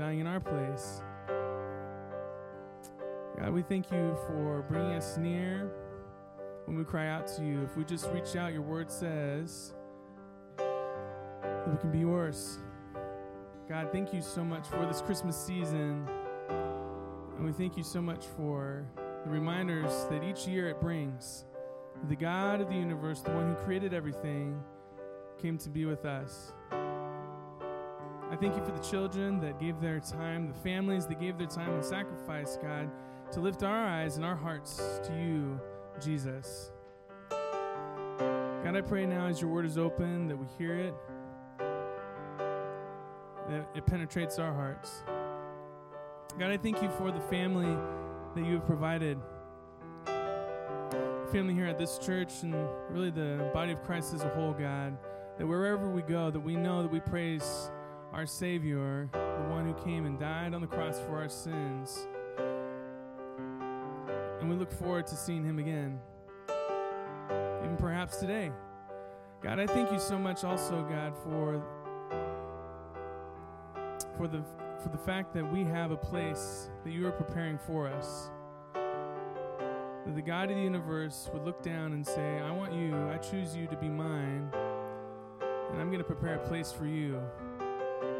dying in our place. God, we thank you for bringing us near when we cry out to you. If we just reach out, your word says that we can be yours. God, thank you so much for this Christmas season. And we thank you so much for the reminders that each year it brings. The God of the universe, the one who created everything, came to be with us. I thank you for the children that gave their time, the families that gave their time and sacrifice, God, to lift our eyes and our hearts to you, Jesus. God, I pray now as your word is open that we hear it, that it penetrates our hearts. God, I thank you for the family that you have provided. Family here at this church and really the body of Christ as a whole, God, that wherever we go, that we know that we praise our Savior, the one who came and died on the cross for our sins. And we look forward to seeing him again, even perhaps today. God, I thank you so much also, God, for for the for the fact that we have a place that you are preparing for us. That the God of the universe would look down and say, I want you, I choose you to be mine, and I'm going to prepare a place for you.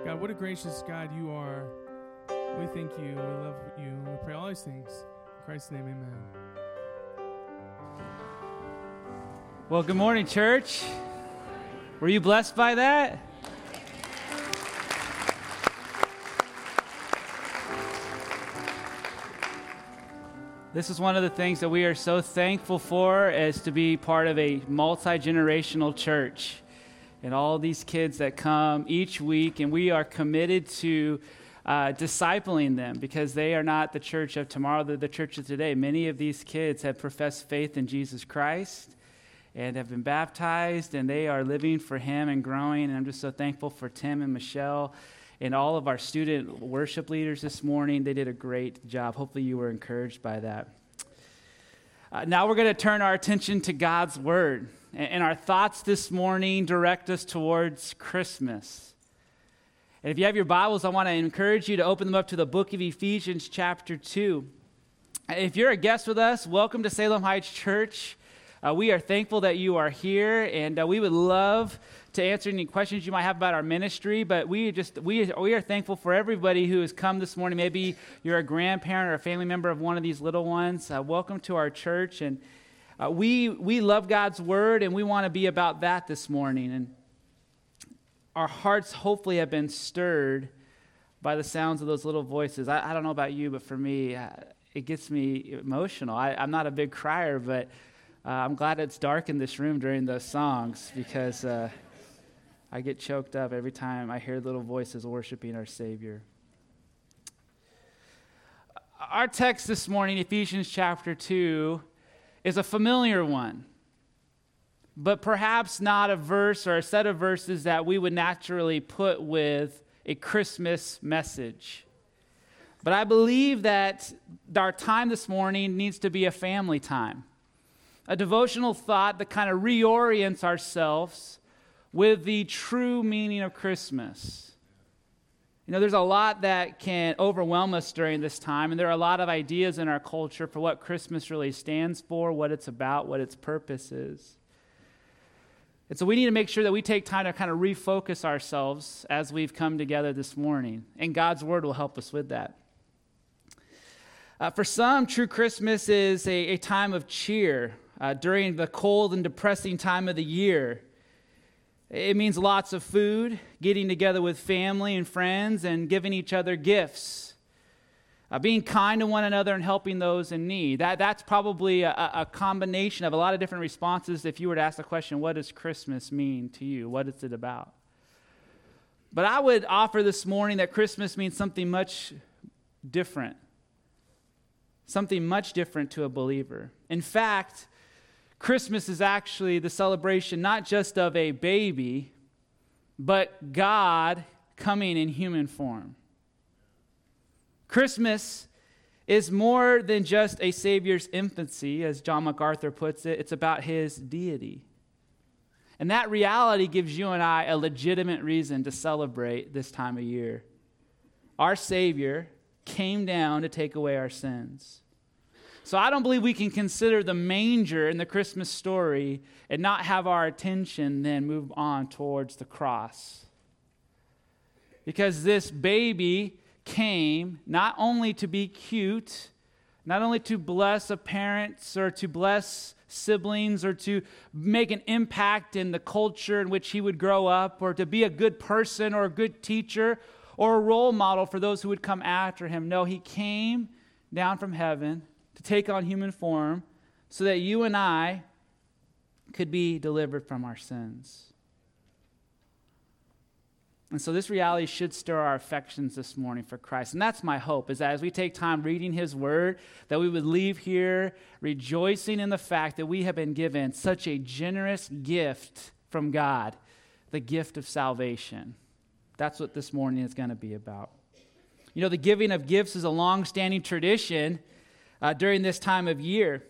God, what a gracious God you are. We thank you, we love you, we pray all these things. In Christ's name, amen. Well, good morning, church. Were you blessed by that? This is one of the things that we are so thankful for is to be part of a multi-generational church. And all these kids that come each week, and we are committed to uh, discipling them because they are not the church of tomorrow, they're the church of today. Many of these kids have professed faith in Jesus Christ and have been baptized, and they are living for Him and growing. And I'm just so thankful for Tim and Michelle and all of our student worship leaders this morning. They did a great job. Hopefully, you were encouraged by that. Uh, now, we're going to turn our attention to God's Word. And our thoughts this morning direct us towards Christmas. And if you have your Bibles, I want to encourage you to open them up to the book of Ephesians, chapter 2. If you're a guest with us, welcome to Salem Heights Church. Uh, we are thankful that you are here, and uh, we would love to answer any questions you might have about our ministry. But we just we we are thankful for everybody who has come this morning. Maybe you're a grandparent or a family member of one of these little ones. Uh, welcome to our church, and uh, we we love God's word, and we want to be about that this morning. And our hearts hopefully have been stirred by the sounds of those little voices. I, I don't know about you, but for me, uh, it gets me emotional. I, I'm not a big crier, but uh, I'm glad it's dark in this room during those songs because uh, I get choked up every time I hear little voices worshiping our Savior. Our text this morning, Ephesians chapter 2, is a familiar one, but perhaps not a verse or a set of verses that we would naturally put with a Christmas message. But I believe that our time this morning needs to be a family time a devotional thought that kind of reorients ourselves with the true meaning of Christmas. You know, there's a lot that can overwhelm us during this time, and there are a lot of ideas in our culture for what Christmas really stands for, what it's about, what its purpose is. And so we need to make sure that we take time to kind of refocus ourselves as we've come together this morning, and God's Word will help us with that. Uh, for some, true Christmas is a, a time of cheer, uh, during the cold and depressing time of the year. It means lots of food, getting together with family and friends, and giving each other gifts. Uh, being kind to one another and helping those in need. That, that's probably a, a, combination of a lot of different responses if you were to ask the question, What does Christmas mean to you? What is it about? But I would offer this morning that Christmas means something much different. Something much different to a believer. In fact, Christmas is actually the celebration not just of a baby, but God coming in human form. Christmas is more than just a Savior's infancy, as John MacArthur puts it, it's about his deity. And that reality gives you and I a legitimate reason to celebrate this time of year. our Savior, came down to take away our sins. So I don't believe we can consider the manger in the Christmas story and not have our attention then move on towards the cross. Because this baby came not only to be cute, not only to bless a parents or to bless siblings or to make an impact in the culture in which he would grow up or to be a good person or a good teacher or a role model for those who would come after him. No, he came down from heaven to take on human form so that you and I could be delivered from our sins. And so this reality should stir our affections this morning for Christ. And that's my hope is that as we take time reading his word, that we would leave here rejoicing in the fact that we have been given such a generous gift from God, the gift of salvation. That's what this morning is going to be about. You know, the giving of gifts is a long-standing tradition uh, during this time of year.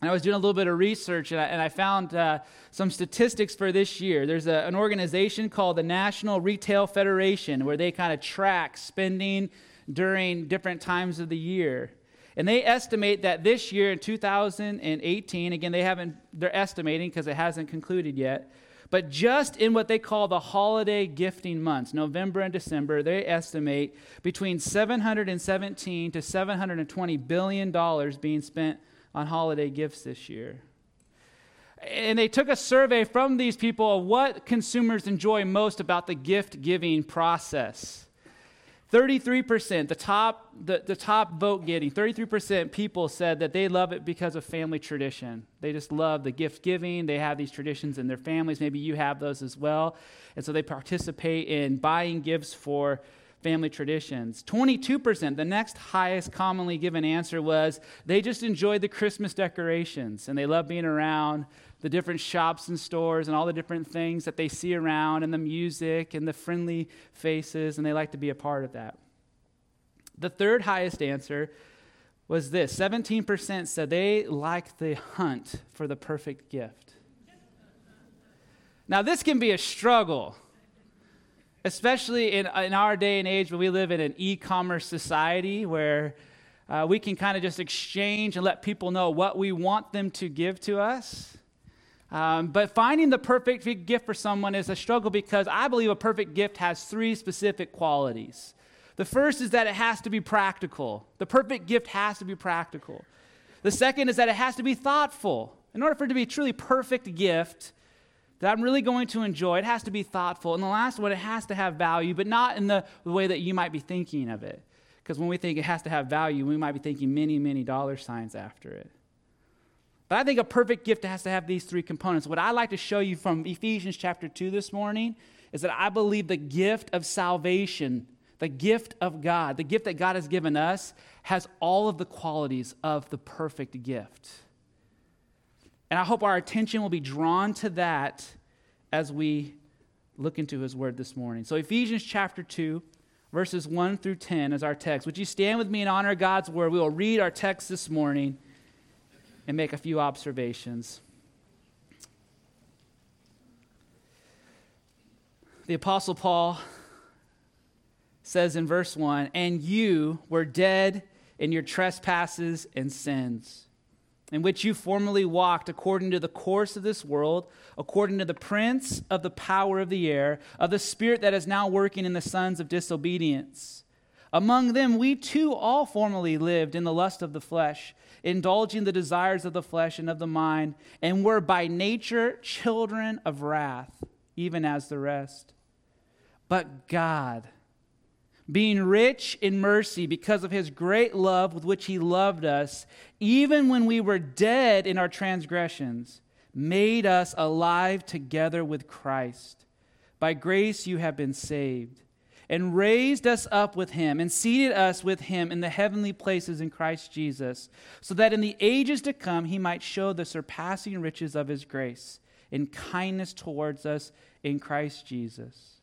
And I was doing a little bit of research and I, and I found uh, some statistics for this year. There's a, an organization called the National Retail Federation where they kind of track spending during different times of the year. And they estimate that this year in 2018, again, they haven't, they're estimating because it hasn't concluded yet, but just in what they call the holiday gifting months, November and December, they estimate between 717 to 720 billion dollars being spent on holiday gifts this year. And they took a survey from these people of what consumers enjoy most about the gift giving process. 33%, the top, the, the top vote getting, 33% people said that they love it because of family tradition. They just love the gift giving. They have these traditions in their families. Maybe you have those as well. And so they participate in buying gifts for family traditions. 22%, the next highest commonly given answer was they just enjoy the Christmas decorations and they love being around the different shops and stores and all the different things that they see around and the music and the friendly faces, and they like to be a part of that. The third highest answer was this 17% said they like the hunt for the perfect gift. Now, this can be a struggle especially in, in our day and age when we live in an e commerce society where uh, we can kind of just exchange and let people know what we want them to give to us. Um, but finding the perfect gift for someone is a struggle because I believe a perfect gift has three specific qualities. The first is that it has to be practical. The perfect gift has to be practical. The second is that it has to be thoughtful. In order for it to be a truly perfect gift, that I'm really going to enjoy. It has to be thoughtful. And the last one, it has to have value, but not in the, the way that you might be thinking of it. Because when we think it has to have value, we might be thinking many, many dollar signs after it. But I think a perfect gift has to have these three components. What I'd like to show you from Ephesians chapter 2 this morning is that I believe the gift of salvation, the gift of God, the gift that God has given us, has all of the qualities of the perfect gift. And I hope our attention will be drawn to that as we look into his word this morning. So, Ephesians chapter 2, verses 1 through 10 is our text. Would you stand with me and honor God's word? We will read our text this morning and make a few observations. The Apostle Paul says in verse 1 And you were dead in your trespasses and sins in which you formerly walked according to the course of this world, according to the prince of the power of the air, of the spirit that is now working in the sons of disobedience. Among them, we too all formerly lived in the lust of the flesh, indulging the desires of the flesh and of the mind, and were by nature children of wrath, even as the rest. But God, being rich in mercy because of his great love with which he loved us, even when we were dead in our transgressions, made us alive together with Christ. By grace you have been saved, and raised us up with him, and seated us with him in the heavenly places in Christ Jesus, so that in the ages to come he might show the surpassing riches of his grace in kindness towards us in Christ Jesus.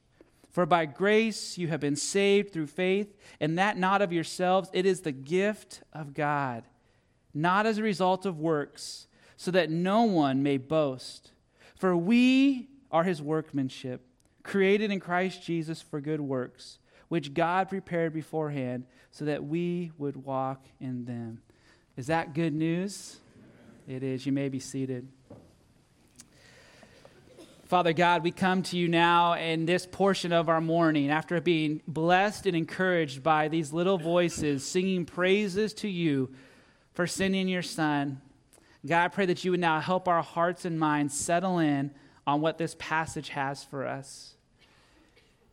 For by grace you have been saved through faith, and that not of yourselves, it is the gift of God, not as a result of works, so that no one may boast. For we are his workmanship, created in Christ Jesus for good works which God prepared beforehand so that we would walk in them. Is that good news? It is. You may be seated. Father God, we come to you now in this portion of our morning after being blessed and encouraged by these little voices singing praises to you for sending your Son. God, I pray that you would now help our hearts and minds settle in on what this passage has for us.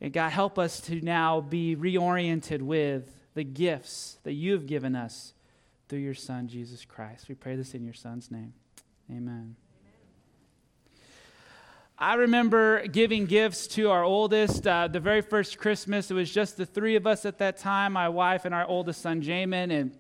And God, help us to now be reoriented with the gifts that you have given us through your Son, Jesus Christ. We pray this in your Son's name. Amen. I remember giving gifts to our oldest. Uh, the very first Christmas, it was just the three of us at that time my wife and our oldest son, Jamin. And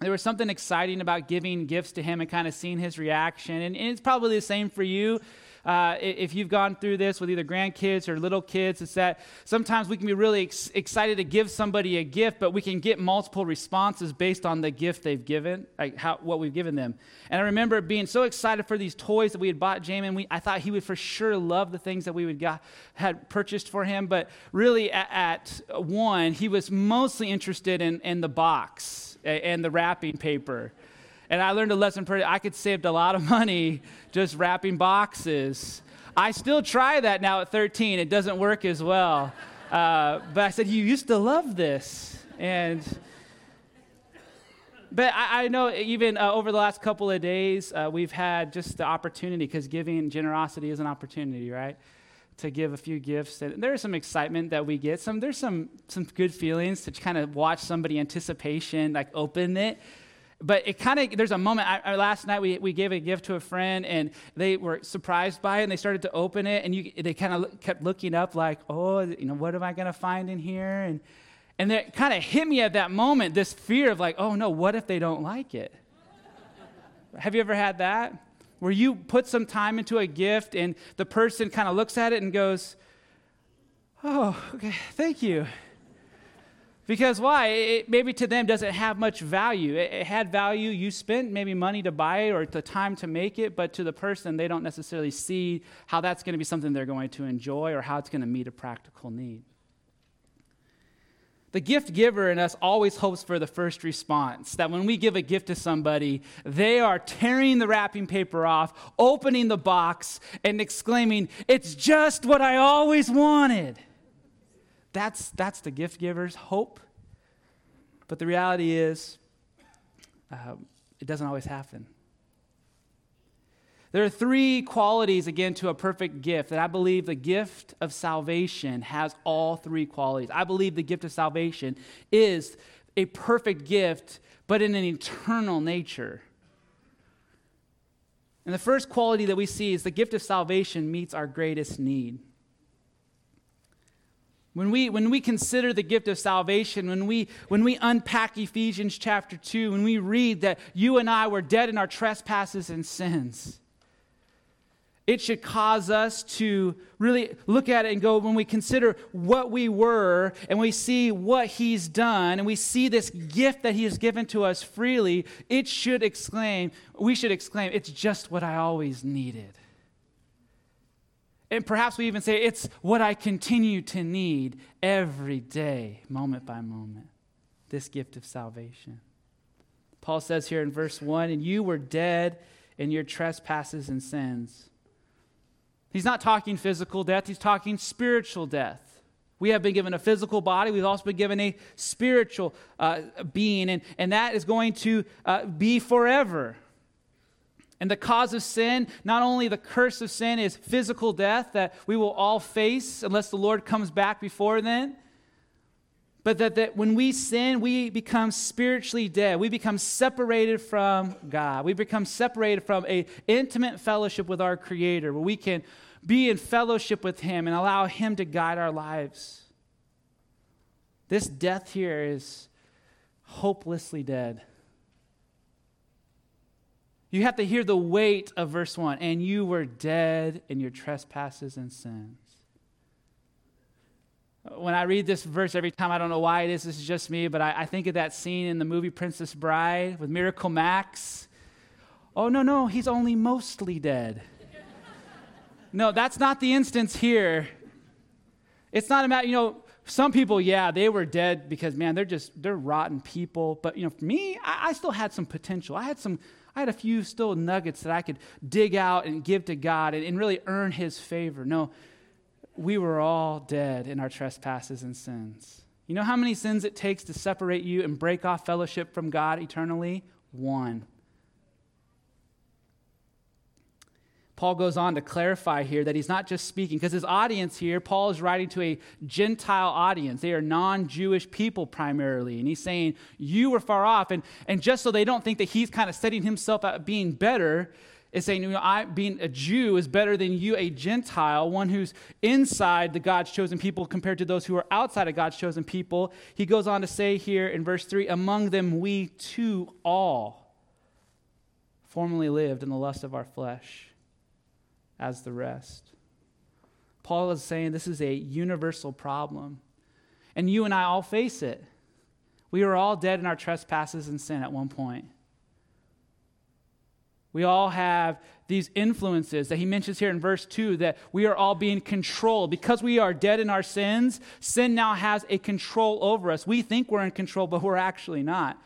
there was something exciting about giving gifts to him and kind of seeing his reaction. And, and it's probably the same for you. Uh, if you've gone through this with either grandkids or little kids, it's that sometimes we can be really ex- excited to give somebody a gift, but we can get multiple responses based on the gift they've given, like how, what we've given them. And I remember being so excited for these toys that we had bought Jamin. We, I thought he would for sure love the things that we would got, had purchased for him, but really at, at one, he was mostly interested in, in the box and the wrapping paper. And I learned a lesson pretty, I could save a lot of money just wrapping boxes. I still try that now at 13. It doesn't work as well. Uh, but I said, You used to love this. And, but I, I know even uh, over the last couple of days, uh, we've had just the opportunity, because giving generosity is an opportunity, right? To give a few gifts. And there's some excitement that we get. Some, there's some, some good feelings to kind of watch somebody anticipation, like open it but it kind of there's a moment I, I, last night we, we gave a gift to a friend and they were surprised by it and they started to open it and you, they kind of kept looking up like oh you know what am i going to find in here? And and it kind of hit me at that moment this fear of like oh no what if they don't like it? Have you ever had that? Where you put some time into a gift and the person kind of looks at it and goes oh okay thank you because why? It maybe to them doesn't have much value. It, it, had value. You spent maybe money to buy it or the time to make it, but to the person, they don't necessarily see how that's going to be something they're going to enjoy or how it's going to meet a practical need. The gift giver in us always hopes for the first response. That when we give a gift to somebody, they are tearing the wrapping paper off, opening the box, and exclaiming, It's just what I always wanted. That's, that's the gift giver's hope. But the reality is, uh, it doesn't always happen. There are three qualities, again, to a perfect gift, and I believe the gift of salvation has all three qualities. I believe the gift of salvation is a perfect gift, but in an eternal nature. And the first quality that we see is the gift of salvation meets our greatest need. When we, when we consider the gift of salvation, when we, when we unpack Ephesians chapter 2, when we read that you and I were dead in our trespasses and sins, it should cause us to really look at it and go, when we consider what we were and we see what He's done and we see this gift that He has given to us freely, it should exclaim, we should exclaim, it's just what I always needed. And perhaps we even say, it's what I continue to need every day, moment by moment. This gift of salvation. Paul says here in verse 1 and you were dead in your trespasses and sins. He's not talking physical death, he's talking spiritual death. We have been given a physical body. We've also been given a spiritual uh, being, and, and that is going to uh, be forever. And the cause of sin, not only the curse of sin, is physical death that we will all face unless the Lord comes back before then. But that, that when we sin, we become spiritually dead. We become separated from God. We become separated from a intimate fellowship with our Creator, where we can be in fellowship with Him and allow Him to guide our lives. This death here is hopelessly dead. You have to hear the weight of verse 1 and you were dead in your trespasses and sins. When I read this verse every time, I don't know why it is, this is just me, but I, I think of that scene in the movie Princess Bride with Miracle Max. Oh, no, no, he's only mostly dead. no, that's not the instance here. It's not about, you know, some people, yeah, they were dead because man, they're just they're rotten people. But you know, for me, I, I still had some potential. I had some I had a few still nuggets that I could dig out and give to God and, and really earn his favor. No, we were all dead in our trespasses and sins. You know how many sins it takes to separate you and break off fellowship from God eternally? One. Paul goes on to clarify here that he's not just speaking, because his audience here, Paul is writing to a Gentile audience. They are non Jewish people primarily. And he's saying, You were far off. And, and just so they don't think that he's kind of setting himself up being better, is saying, you know, I, being a Jew is better than you, a Gentile, one who's inside the God's chosen people compared to those who are outside of God's chosen people. He goes on to say here in verse 3 Among them we too all formerly lived in the lust of our flesh as the rest. Paul is saying this is a universal problem. And you and I all face it. We were all dead in our trespasses and sin at one point. We all have these influences that he mentions here in verse 2 that we are all being controlled. Because we are dead in our sins, sin now has a control over us. We think we're in control, but we're actually not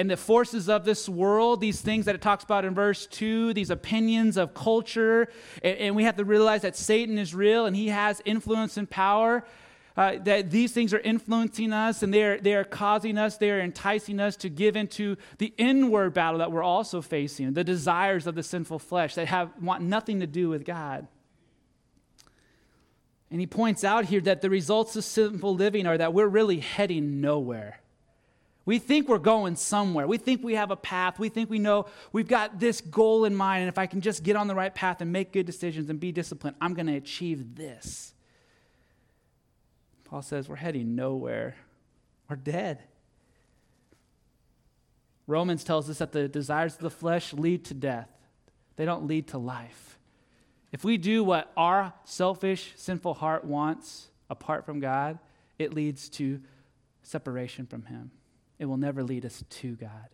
and the forces of this world, these things that it talks about in verse 2, these opinions of culture, and, and we have to realize that Satan is real and he has influence and power. Uh, that these things are influencing us and they are, they are causing us, they are enticing us to give into the inward battle that we're also facing, the desires of the sinful flesh that have, want nothing to do with God. And he points out here that the results of sinful living are that we're really heading nowhere. We think we're going somewhere. We think we have a path. We think we know we've got this goal in mind. And if I can just get on the right path and make good decisions and be disciplined, I'm going to achieve this. Paul says we're heading nowhere. We're dead. Romans tells us that the desires of the flesh lead to death, they don't lead to life. If we do what our selfish, sinful heart wants apart from God, it leads to separation from Him. It will never lead us to God.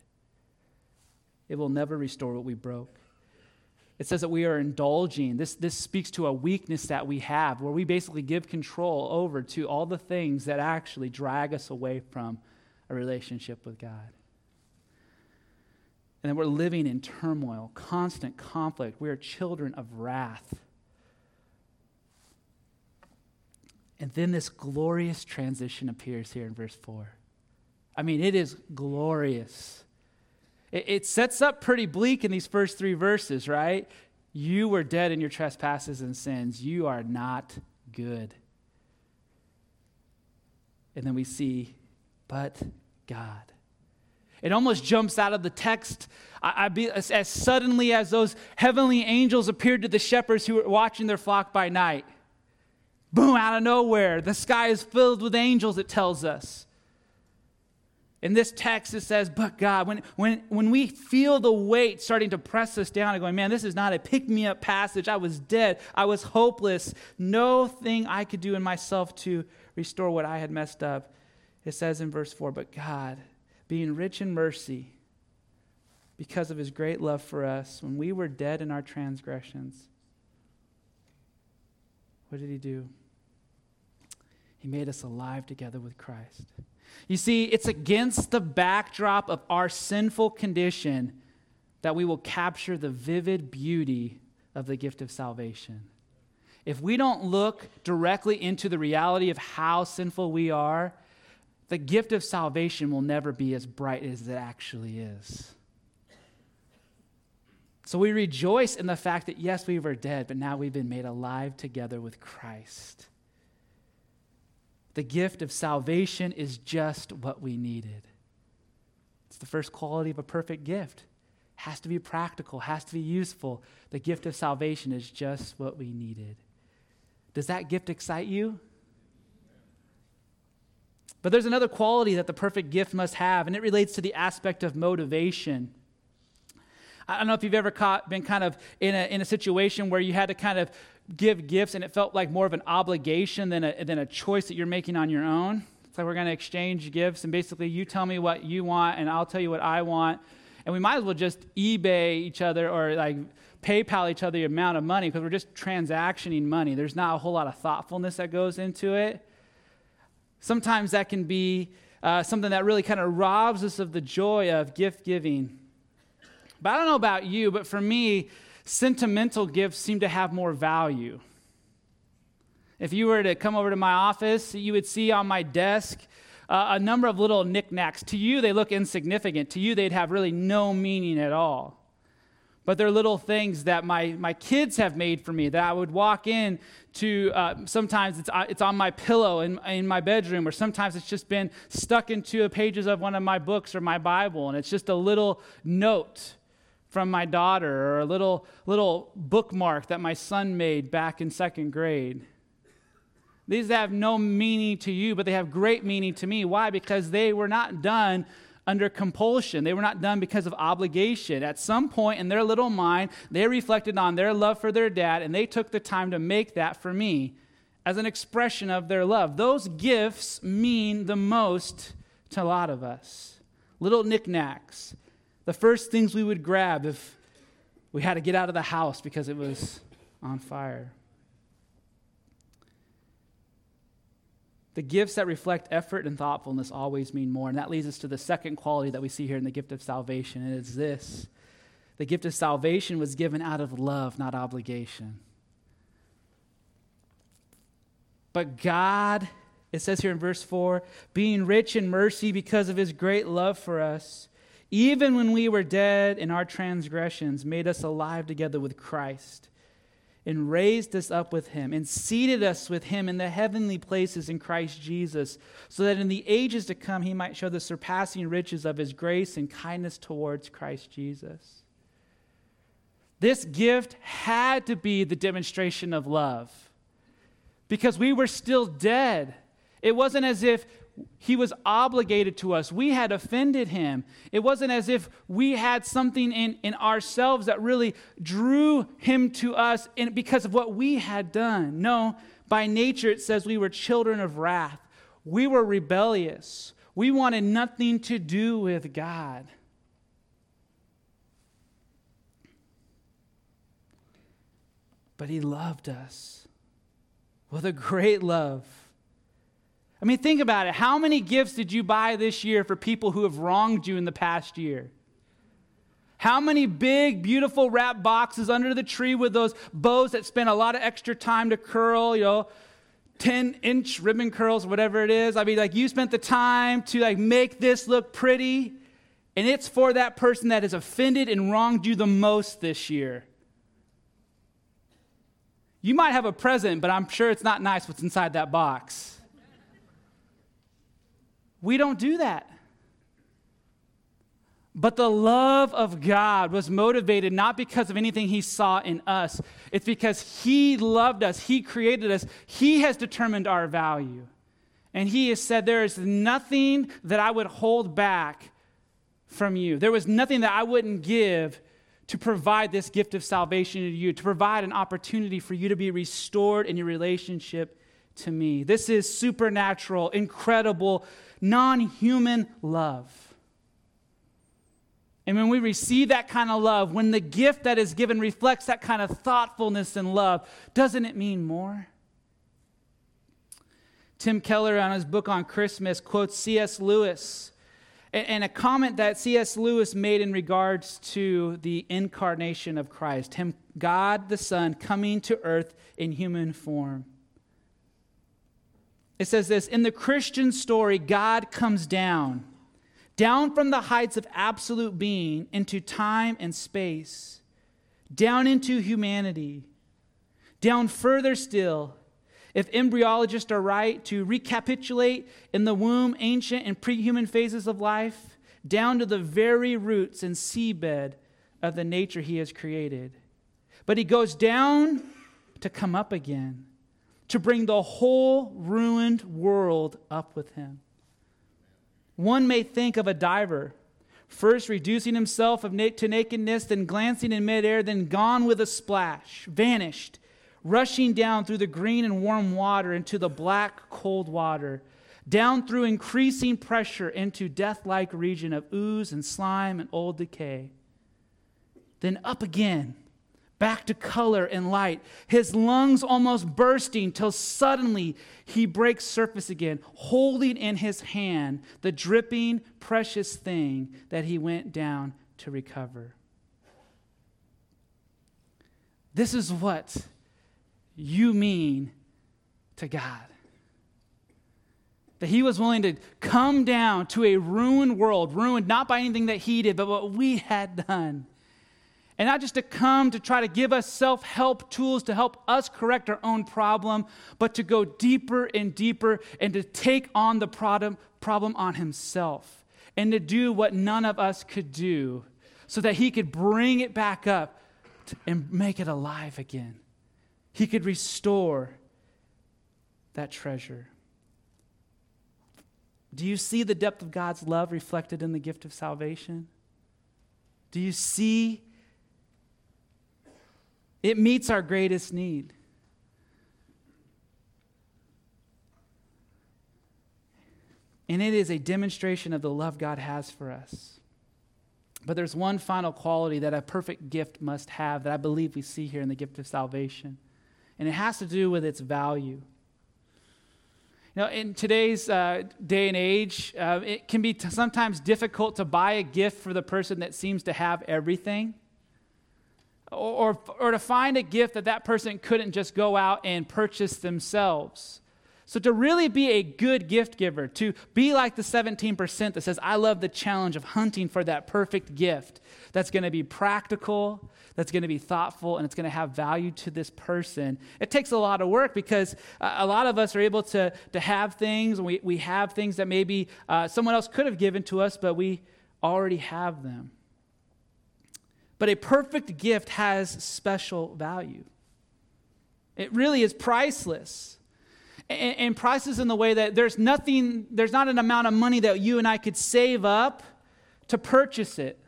It will never restore what we broke. It says that we are indulging. This, this speaks to a weakness that we have, where we basically give control over to all the things that actually drag us away from a relationship with God. And then we're living in turmoil, constant conflict. We are children of wrath. And then this glorious transition appears here in verse 4. I mean, it is glorious. It, it, sets up pretty bleak in these first three verses, right? You were dead in your trespasses and sins. You are not good. And then we see, but God. It almost jumps out of the text I, I be, as, as suddenly as those heavenly angels appeared to the shepherds who were watching their flock by night. Boom, out of nowhere. The sky is filled with angels, it tells us. In this text, it says, but God, when, when, when we feel the weight starting to press us down and going, man, this is not a pick me up passage. I was dead. I was hopeless. No thing I could do in myself to restore what I had messed up. It says in verse 4, but God, being rich in mercy, because of his great love for us, when we were dead in our transgressions, what did he do? He made us alive together with Christ. You see, it's against the backdrop of our sinful condition that we will capture the vivid beauty of the gift of salvation. If we don't look directly into the reality of how sinful we are, the gift of salvation will never be as bright as it actually is. So we rejoice in the fact that, yes, we were dead, but now we've been made alive together with Christ. The gift of salvation is just what we needed. It's the first quality of a perfect gift. It Has to be practical, has to be useful. The gift of salvation is just what we needed. Does that gift excite you? But there's another quality that the perfect gift must have, and it relates to the aspect of motivation. I don't know if you've ever caught, been kind of in a, in a situation where you had to kind of give gifts and it felt like more of an obligation than a, than a choice that you're making on your own. It's like we're going to exchange gifts and basically you tell me what you want and I'll tell you what I want. And we might as well just eBay each other or like PayPal each other the amount of money because we're just transactioning money. There's not a whole lot of thoughtfulness that goes into it. Sometimes that can be uh, something that really kind of robs us of the joy of gift giving. But I don't know about you, but for me, sentimental gifts seem to have more value. If you were to come over to my office, you would see on my desk uh, a number of little knickknacks. To you, they look insignificant. To you, they'd have really no meaning at all. But they're little things that my, my kids have made for me that I would walk in to. Uh, sometimes it's, uh, it's on my pillow in, in my bedroom, or sometimes it's just been stuck into the pages of one of my books or my Bible, and it's just a little note from my daughter or a little, little bookmark that my son made back in second grade. These have no meaning to you, but they have great meaning to me. Why? Because they were not done under compulsion. They were not done because of obligation. At some point in their little mind, they reflected on their love for their dad, and they took the time to make that for me as an expression of their love. Those gifts mean the most to a lot of us. Little knickknacks, the first things we would grab if we had to get out of the house because it was on fire. The gifts that reflect effort and thoughtfulness always mean more. And that leads us to the second quality that we see here in the gift of salvation, and it's this the gift of salvation was given out of love, not obligation. But God, it says here in verse 4, being rich in mercy because of his great love for us, even when we were dead in our transgressions, made us alive together with Christ and raised us up with him and seated us with him in the heavenly places in Christ Jesus, so that in the ages to come he might show the surpassing riches of his grace and kindness towards Christ Jesus. This gift had to be the demonstration of love because we were still dead. It wasn't as if he was obligated to us. We had offended him. It wasn't as if we had something in, in ourselves that really drew him to us in, because of what we had done. No, by nature it says we were children of wrath. We were rebellious. We wanted nothing to do with God. But he loved us with a great love I mean, think about it. How many gifts did you buy this year for people who have wronged you in the past year? How many big, beautiful wrap boxes under the tree with those bows that spend a lot of extra time to curl, you know, 10 inch ribbon curls, whatever it is? I mean, like you spent the time to like make this look pretty, and it's for that person that has offended and wronged you the most this year. You might have a present, but I'm sure it's not nice what's inside that box. We don't do that. But the love of God was motivated not because of anything He saw in us, it's because He loved us, He created us, He has determined our value. And He has said, There is nothing that I would hold back from you. There was nothing that I wouldn't give to provide this gift of salvation to you, to provide an opportunity for you to be restored in your relationship to me. This is supernatural, incredible non human love. And when we receive that kind of love, when the gift that is given reflects that kind of thoughtfulness and love, doesn't it mean more? Tim Keller, on his book on Christmas, quotes C.S. Lewis and a comment that C.S. Lewis made in regards to the incarnation of Christ, Him, God the Son, coming to earth in human form. It says this In the Christian story, God comes down, down from the heights of absolute being into time and space, down into humanity, down further still. If embryologists are right, to recapitulate in the womb ancient and pre human phases of life, down to the very roots and seabed of the nature he has created. But he goes down to come up again to bring the whole ruined world up with him. One may think of a diver, first reducing himself to nakedness, then glancing in midair, then gone with a splash, vanished, rushing down through the green and warm water into the black, cold water, down through increasing pressure into death like region of ooze and slime and old decay. Then up again back to color and light, his lungs almost bursting till suddenly he breaks surface again, holding in his hand the dripping, precious thing that he went down to recover. This is what you mean to God. That he was willing to come down to a ruined world, ruined not by anything that he did, but what we had done. And not just to come to try to give us self help tools to help us correct our own problem, but to go deeper and deeper and to take on the problem, problem on himself and to do what none of us could do so that he could bring it back up and make it alive again. He could restore that treasure. Do you see the depth of God's love reflected in the gift of salvation? Do you see it meets our greatest need? And it is a demonstration of the love God has for us. But there's one final quality that a perfect gift must have that I believe we see here in the gift of salvation. And it has to do with its value. You know, in today's uh, day and age, uh, it can be t- sometimes difficult to buy a gift for the person that seems to have everything. Or, or, to find a gift that that person couldn't just go out and purchase themselves. So, to really be a good gift giver, to be like the 17% that says, I love the challenge of hunting for that perfect gift that's going to be practical, that's going to be thoughtful, and it's going to have value to this person, it takes a lot of work because a lot of us are able to, to have things, we, we have things that maybe uh, someone else could have given to us, but we already have them. But a perfect gift has special value, it really is priceless and, and prices in the way that there's nothing, there's not an amount of money that you and I could save up to purchase it.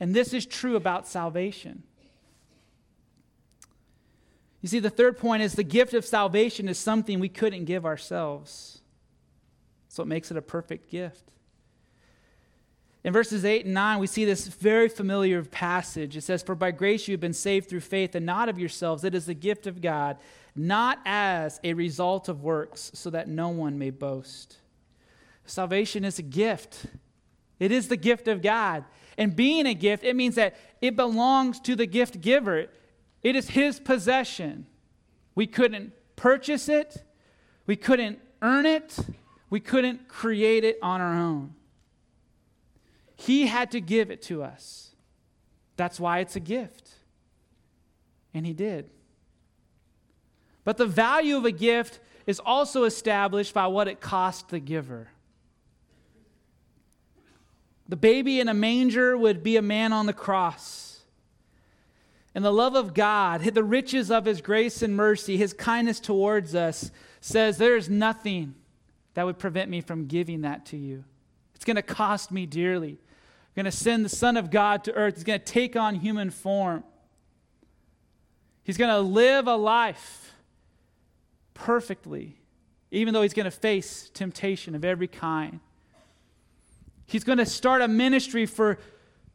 And this is true about salvation. You see, the third point is the gift of salvation is something we couldn't give ourselves. So it makes it a perfect gift. In verses 8 and 9, we see this very familiar passage. It says, For by grace you have been saved through faith, and not of yourselves. It is the gift of God, not as a result of works, so that no one may boast. Salvation is a gift, it is the gift of God. And being a gift, it means that it belongs to the gift giver, it is his possession. We couldn't purchase it, we couldn't earn it, we couldn't create it on our own. He had to give it to us. That's why it's a gift. And He did. But the value of a gift is also established by what it cost the giver. The baby in a manger would be a man on the cross. And the love of God, the riches of His grace and mercy, His kindness towards us, says there is nothing that would prevent me from giving that to you. It's going to cost me dearly I'm going to send the Son of God to earth. He's going to take on human form. He's going to live a life perfectly, even though he's going to face temptation of every kind. He's going to start a ministry for,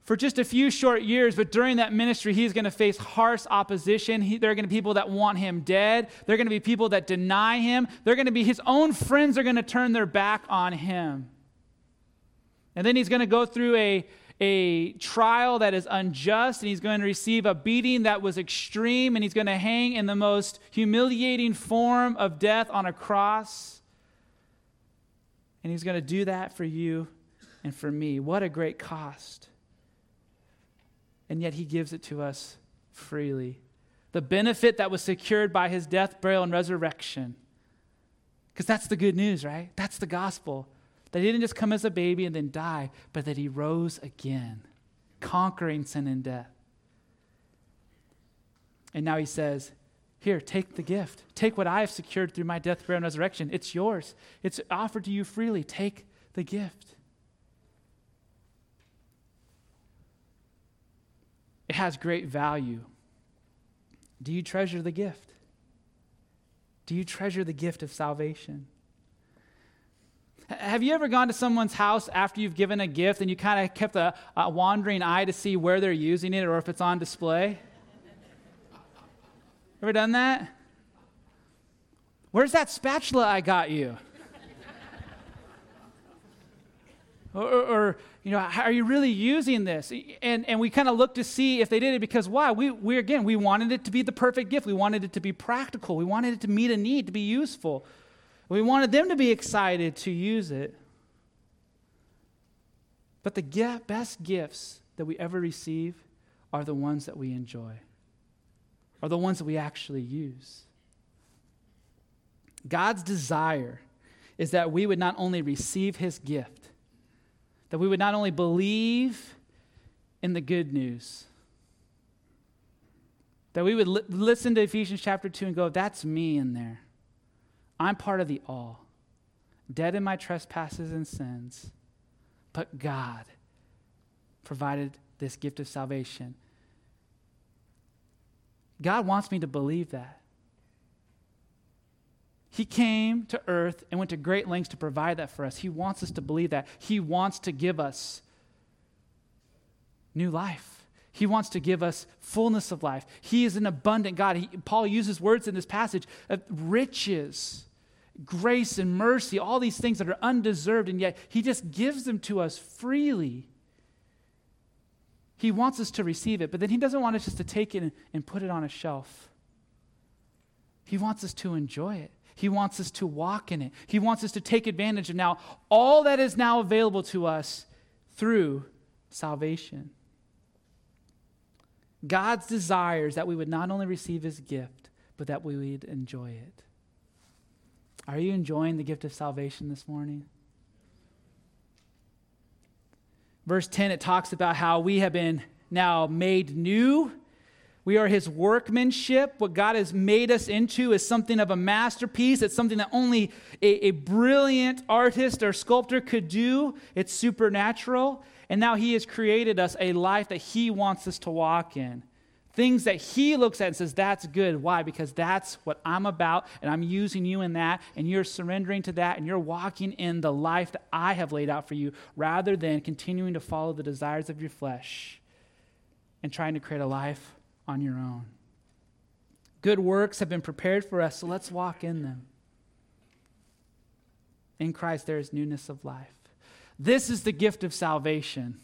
for just a few short years, but during that ministry, he's going to face harsh opposition. He, there are going to be people that want him dead. There are going to be people that deny him. There are going to be his own friends are going to turn their back on him. And then he's going to go through a, a trial that is unjust, and he's going to receive a beating that was extreme, and he's going to hang in the most humiliating form of death on a cross. And he's going to do that for you and for me. What a great cost. And yet he gives it to us freely. The benefit that was secured by his death, burial, and resurrection. Because that's the good news, right? That's the gospel. That he didn't just come as a baby and then die, but that he rose again, conquering sin and death. And now he says, Here, take the gift. Take what I have secured through my death, burial, and resurrection. It's yours, it's offered to you freely. Take the gift. It has great value. Do you treasure the gift? Do you treasure the gift of salvation? Have you ever gone to someone's house after you've given a gift and you kind of kept a, a, wandering eye to see where they're using it or if it's on display? Ever done that? Where's that spatula I got you? or, or, you know, are you really using this? And, and we kind of look to see if they did it because why? We, we, again, we wanted it to be the perfect gift. We wanted it to be practical. We wanted it to meet a need, to be useful. We wanted them to be excited to use it. But the best gifts that we ever receive are the ones that we enjoy, are the ones that we actually use. God's desire is that we would not only receive his gift, that we would not only believe in the good news, that we would li- listen to Ephesians chapter 2 and go, That's me in there. I'm part of the all, dead in my trespasses and sins. But God provided this gift of salvation. God wants me to believe that. He came to earth and went to great lengths to provide that for us. He wants us to believe that. He wants to give us new life. He wants to give us fullness of life. He is an abundant God. He, Paul uses words in this passage of riches, grace, and mercy, all these things that are undeserved, and yet He just gives them to us freely. He wants us to receive it, but then He doesn't want us just to take it and put it on a shelf. He wants us to enjoy it. He wants us to walk in it. He wants us to take advantage of now all that is now available to us through salvation. God's desires that we would not only receive his gift, but that we would enjoy it. Are you enjoying the gift of salvation this morning? Verse 10, it talks about how we have been now made new we are his workmanship. What God has made us into is something of a masterpiece. It's something that only a, a, brilliant artist or sculptor could do. It's supernatural. And now he has created us a life that he wants us to walk in. Things that he looks at and says, that's good. Why? Because that's what I'm about, and I'm using you in that, and you're surrendering to that, and you're walking in the life that I have laid out for you, rather than continuing to follow the desires of your flesh and trying to create a life on your own. Good works have been prepared for us, so let's walk in them. In Christ, there is newness of life. This is the gift of salvation.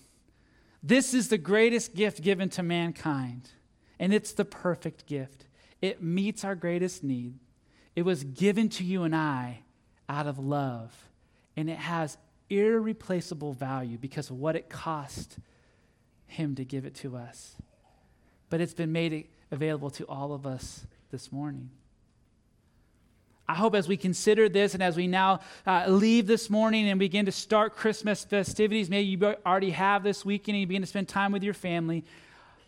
This is the greatest gift given to mankind, and it's the perfect gift. It meets our greatest need. It was given to you and I out of love, and it has irreplaceable value because of what it cost Him to give it to us but it's been made available to all of us this morning. I hope as we consider this and as we now uh, leave this morning and begin to start Christmas festivities, maybe you already have this weekend and you begin to spend time with your family.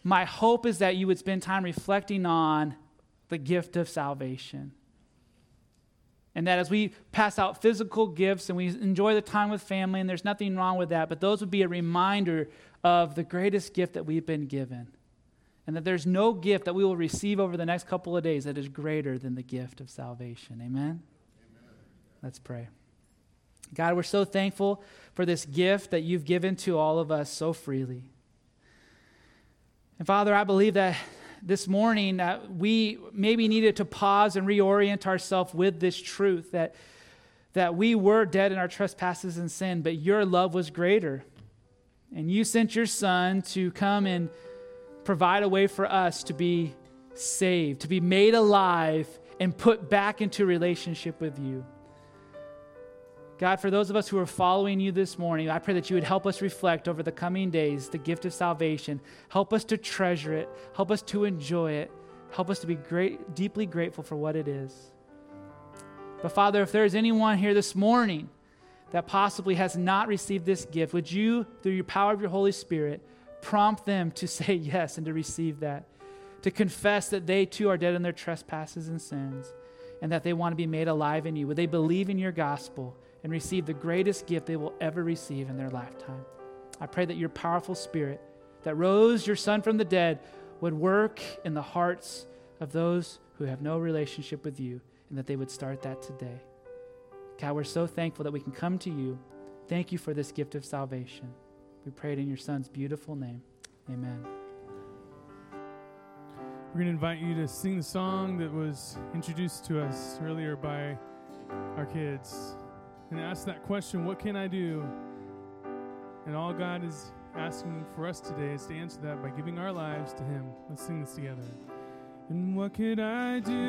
My hope is that you would spend time reflecting on the gift of salvation. And that as we pass out physical gifts and we enjoy the time with family, and there's nothing wrong with that, but those would be a reminder of the greatest gift that we've been given and that there's no gift that we will receive over the next couple of days that is greater than the gift of salvation. Amen? Amen? Let's pray. God, we're so thankful for this gift that you've given to all of us so freely. And Father, I believe that this morning uh, we maybe needed to pause and reorient ourselves with this truth that, that we were dead in our trespasses and sin, but your love was greater. And you sent your son to come and provide a way for us to be saved, to be made alive, and put back into relationship with you. God, for those of us who are following you this morning, I pray that you would help us reflect over the coming days the gift of salvation. Help us to treasure it. Help us to enjoy it. Help us to be great, deeply grateful for what it is. But Father, if there is anyone here this morning that possibly has not received this gift, would you, through your power of your Holy Spirit, prompt them to say yes and to receive that, to confess that they too are dead in their trespasses and sins, and that they want to be made alive in you. Would they believe in your gospel and receive the greatest gift they will ever receive in their lifetime? I pray that your powerful spirit that rose your son from the dead would work in the hearts of those who have no relationship with you, and that they would start that today. God, we're so thankful that we can come to you. Thank you for this gift of salvation. We pray it in your Son's beautiful name. Amen. We're going to invite you to sing the song that was introduced to us earlier by our kids and ask that question what can I do? And all God is asking for us today is to answer that by giving our lives to Him. Let's sing this together. And what could I do?